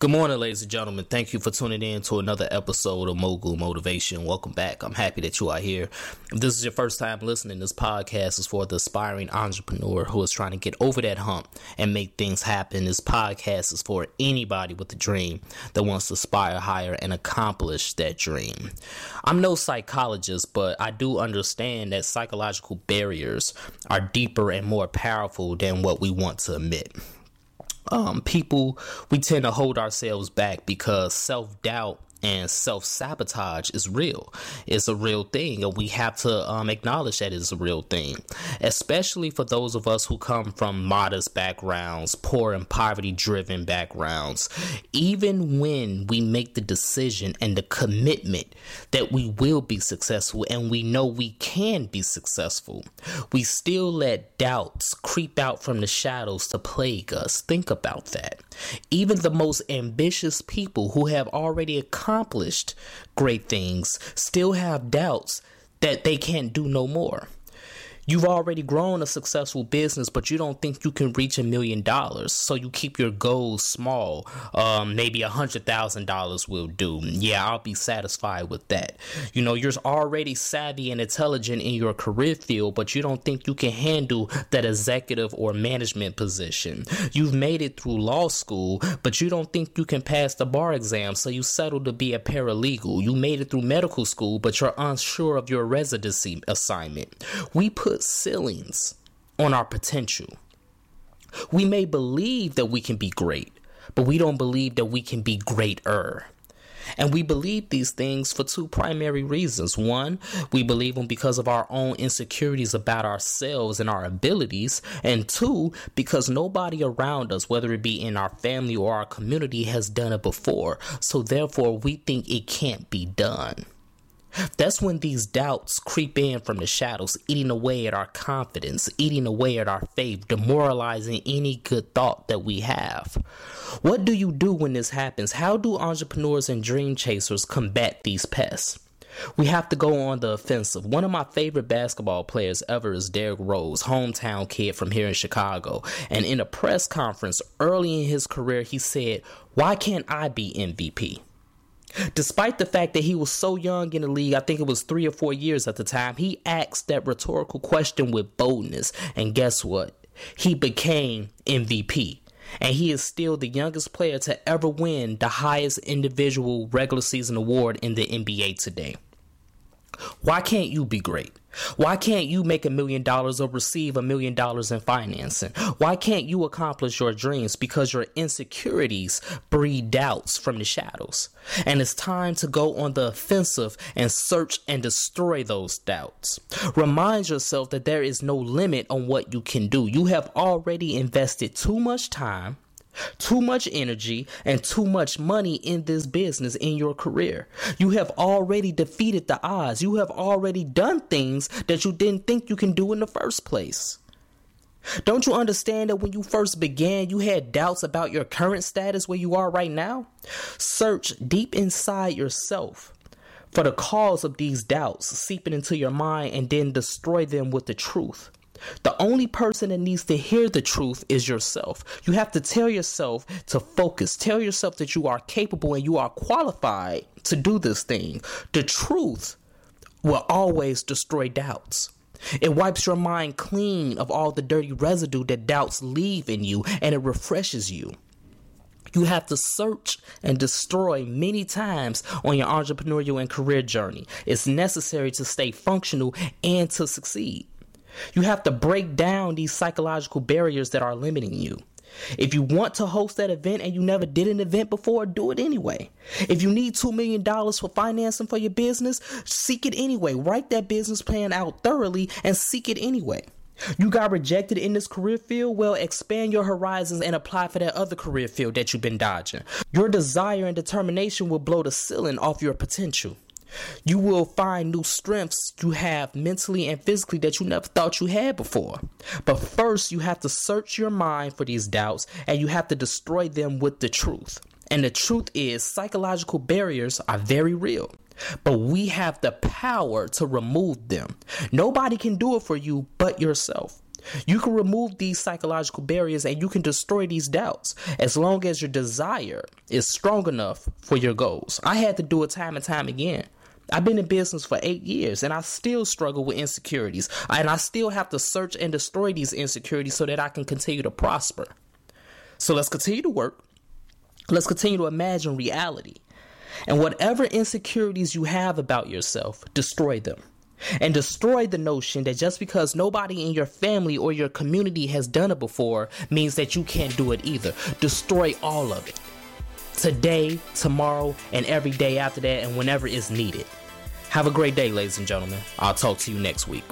Good morning, ladies and gentlemen. Thank you for tuning in to another episode of Mogul Motivation. Welcome back. I'm happy that you are here. If this is your first time listening, this podcast is for the aspiring entrepreneur who is trying to get over that hump and make things happen. This podcast is for anybody with a dream that wants to aspire higher and accomplish that dream. I'm no psychologist, but I do understand that psychological barriers are deeper and more powerful than what we want to admit um, people we tend to hold ourselves back because self doubt and self sabotage is real. It's a real thing, and we have to um, acknowledge that it's a real thing, especially for those of us who come from modest backgrounds, poor and poverty driven backgrounds. Even when we make the decision and the commitment that we will be successful and we know we can be successful, we still let doubts creep out from the shadows to plague us. Think about that. Even the most ambitious people who have already accomplished great things still have doubts that they can't do no more. You've already grown a successful business, but you don't think you can reach a million dollars. So you keep your goals small. Um, maybe a hundred thousand dollars will do. Yeah, I'll be satisfied with that. You know, you're already savvy and intelligent in your career field, but you don't think you can handle that executive or management position. You've made it through law school, but you don't think you can pass the bar exam, so you settle to be a paralegal. You made it through medical school, but you're unsure of your residency assignment. We put ceilings on our potential. We may believe that we can be great, but we don't believe that we can be greater. And we believe these things for two primary reasons. One, we believe them because of our own insecurities about ourselves and our abilities. And two, because nobody around us, whether it be in our family or our community, has done it before. So therefore, we think it can't be done. That's when these doubts creep in from the shadows, eating away at our confidence, eating away at our faith, demoralizing any good thought that we have. What do you do when this happens? How do entrepreneurs and dream chasers combat these pests? We have to go on the offensive. One of my favorite basketball players ever is Derrick Rose, hometown kid from here in Chicago. And in a press conference early in his career, he said, Why can't I be MVP? Despite the fact that he was so young in the league, I think it was three or four years at the time, he asked that rhetorical question with boldness. And guess what? He became MVP. And he is still the youngest player to ever win the highest individual regular season award in the NBA today. Why can't you be great? Why can't you make a million dollars or receive a million dollars in financing? Why can't you accomplish your dreams? Because your insecurities breed doubts from the shadows. And it's time to go on the offensive and search and destroy those doubts. Remind yourself that there is no limit on what you can do. You have already invested too much time too much energy and too much money in this business in your career. You have already defeated the odds. You have already done things that you didn't think you can do in the first place. Don't you understand that when you first began, you had doubts about your current status where you are right now? Search deep inside yourself for the cause of these doubts seeping into your mind and then destroy them with the truth. The only person that needs to hear the truth is yourself. You have to tell yourself to focus. Tell yourself that you are capable and you are qualified to do this thing. The truth will always destroy doubts. It wipes your mind clean of all the dirty residue that doubts leave in you and it refreshes you. You have to search and destroy many times on your entrepreneurial and career journey. It's necessary to stay functional and to succeed. You have to break down these psychological barriers that are limiting you. If you want to host that event and you never did an event before, do it anyway. If you need $2 million for financing for your business, seek it anyway. Write that business plan out thoroughly and seek it anyway. You got rejected in this career field? Well, expand your horizons and apply for that other career field that you've been dodging. Your desire and determination will blow the ceiling off your potential. You will find new strengths you have mentally and physically that you never thought you had before. But first, you have to search your mind for these doubts and you have to destroy them with the truth. And the truth is, psychological barriers are very real, but we have the power to remove them. Nobody can do it for you but yourself. You can remove these psychological barriers and you can destroy these doubts as long as your desire is strong enough for your goals. I had to do it time and time again. I've been in business for eight years and I still struggle with insecurities. And I still have to search and destroy these insecurities so that I can continue to prosper. So let's continue to work. Let's continue to imagine reality. And whatever insecurities you have about yourself, destroy them and destroy the notion that just because nobody in your family or your community has done it before means that you can't do it either. Destroy all of it. Today, tomorrow, and every day after that, and whenever is needed. Have a great day, ladies and gentlemen. I'll talk to you next week.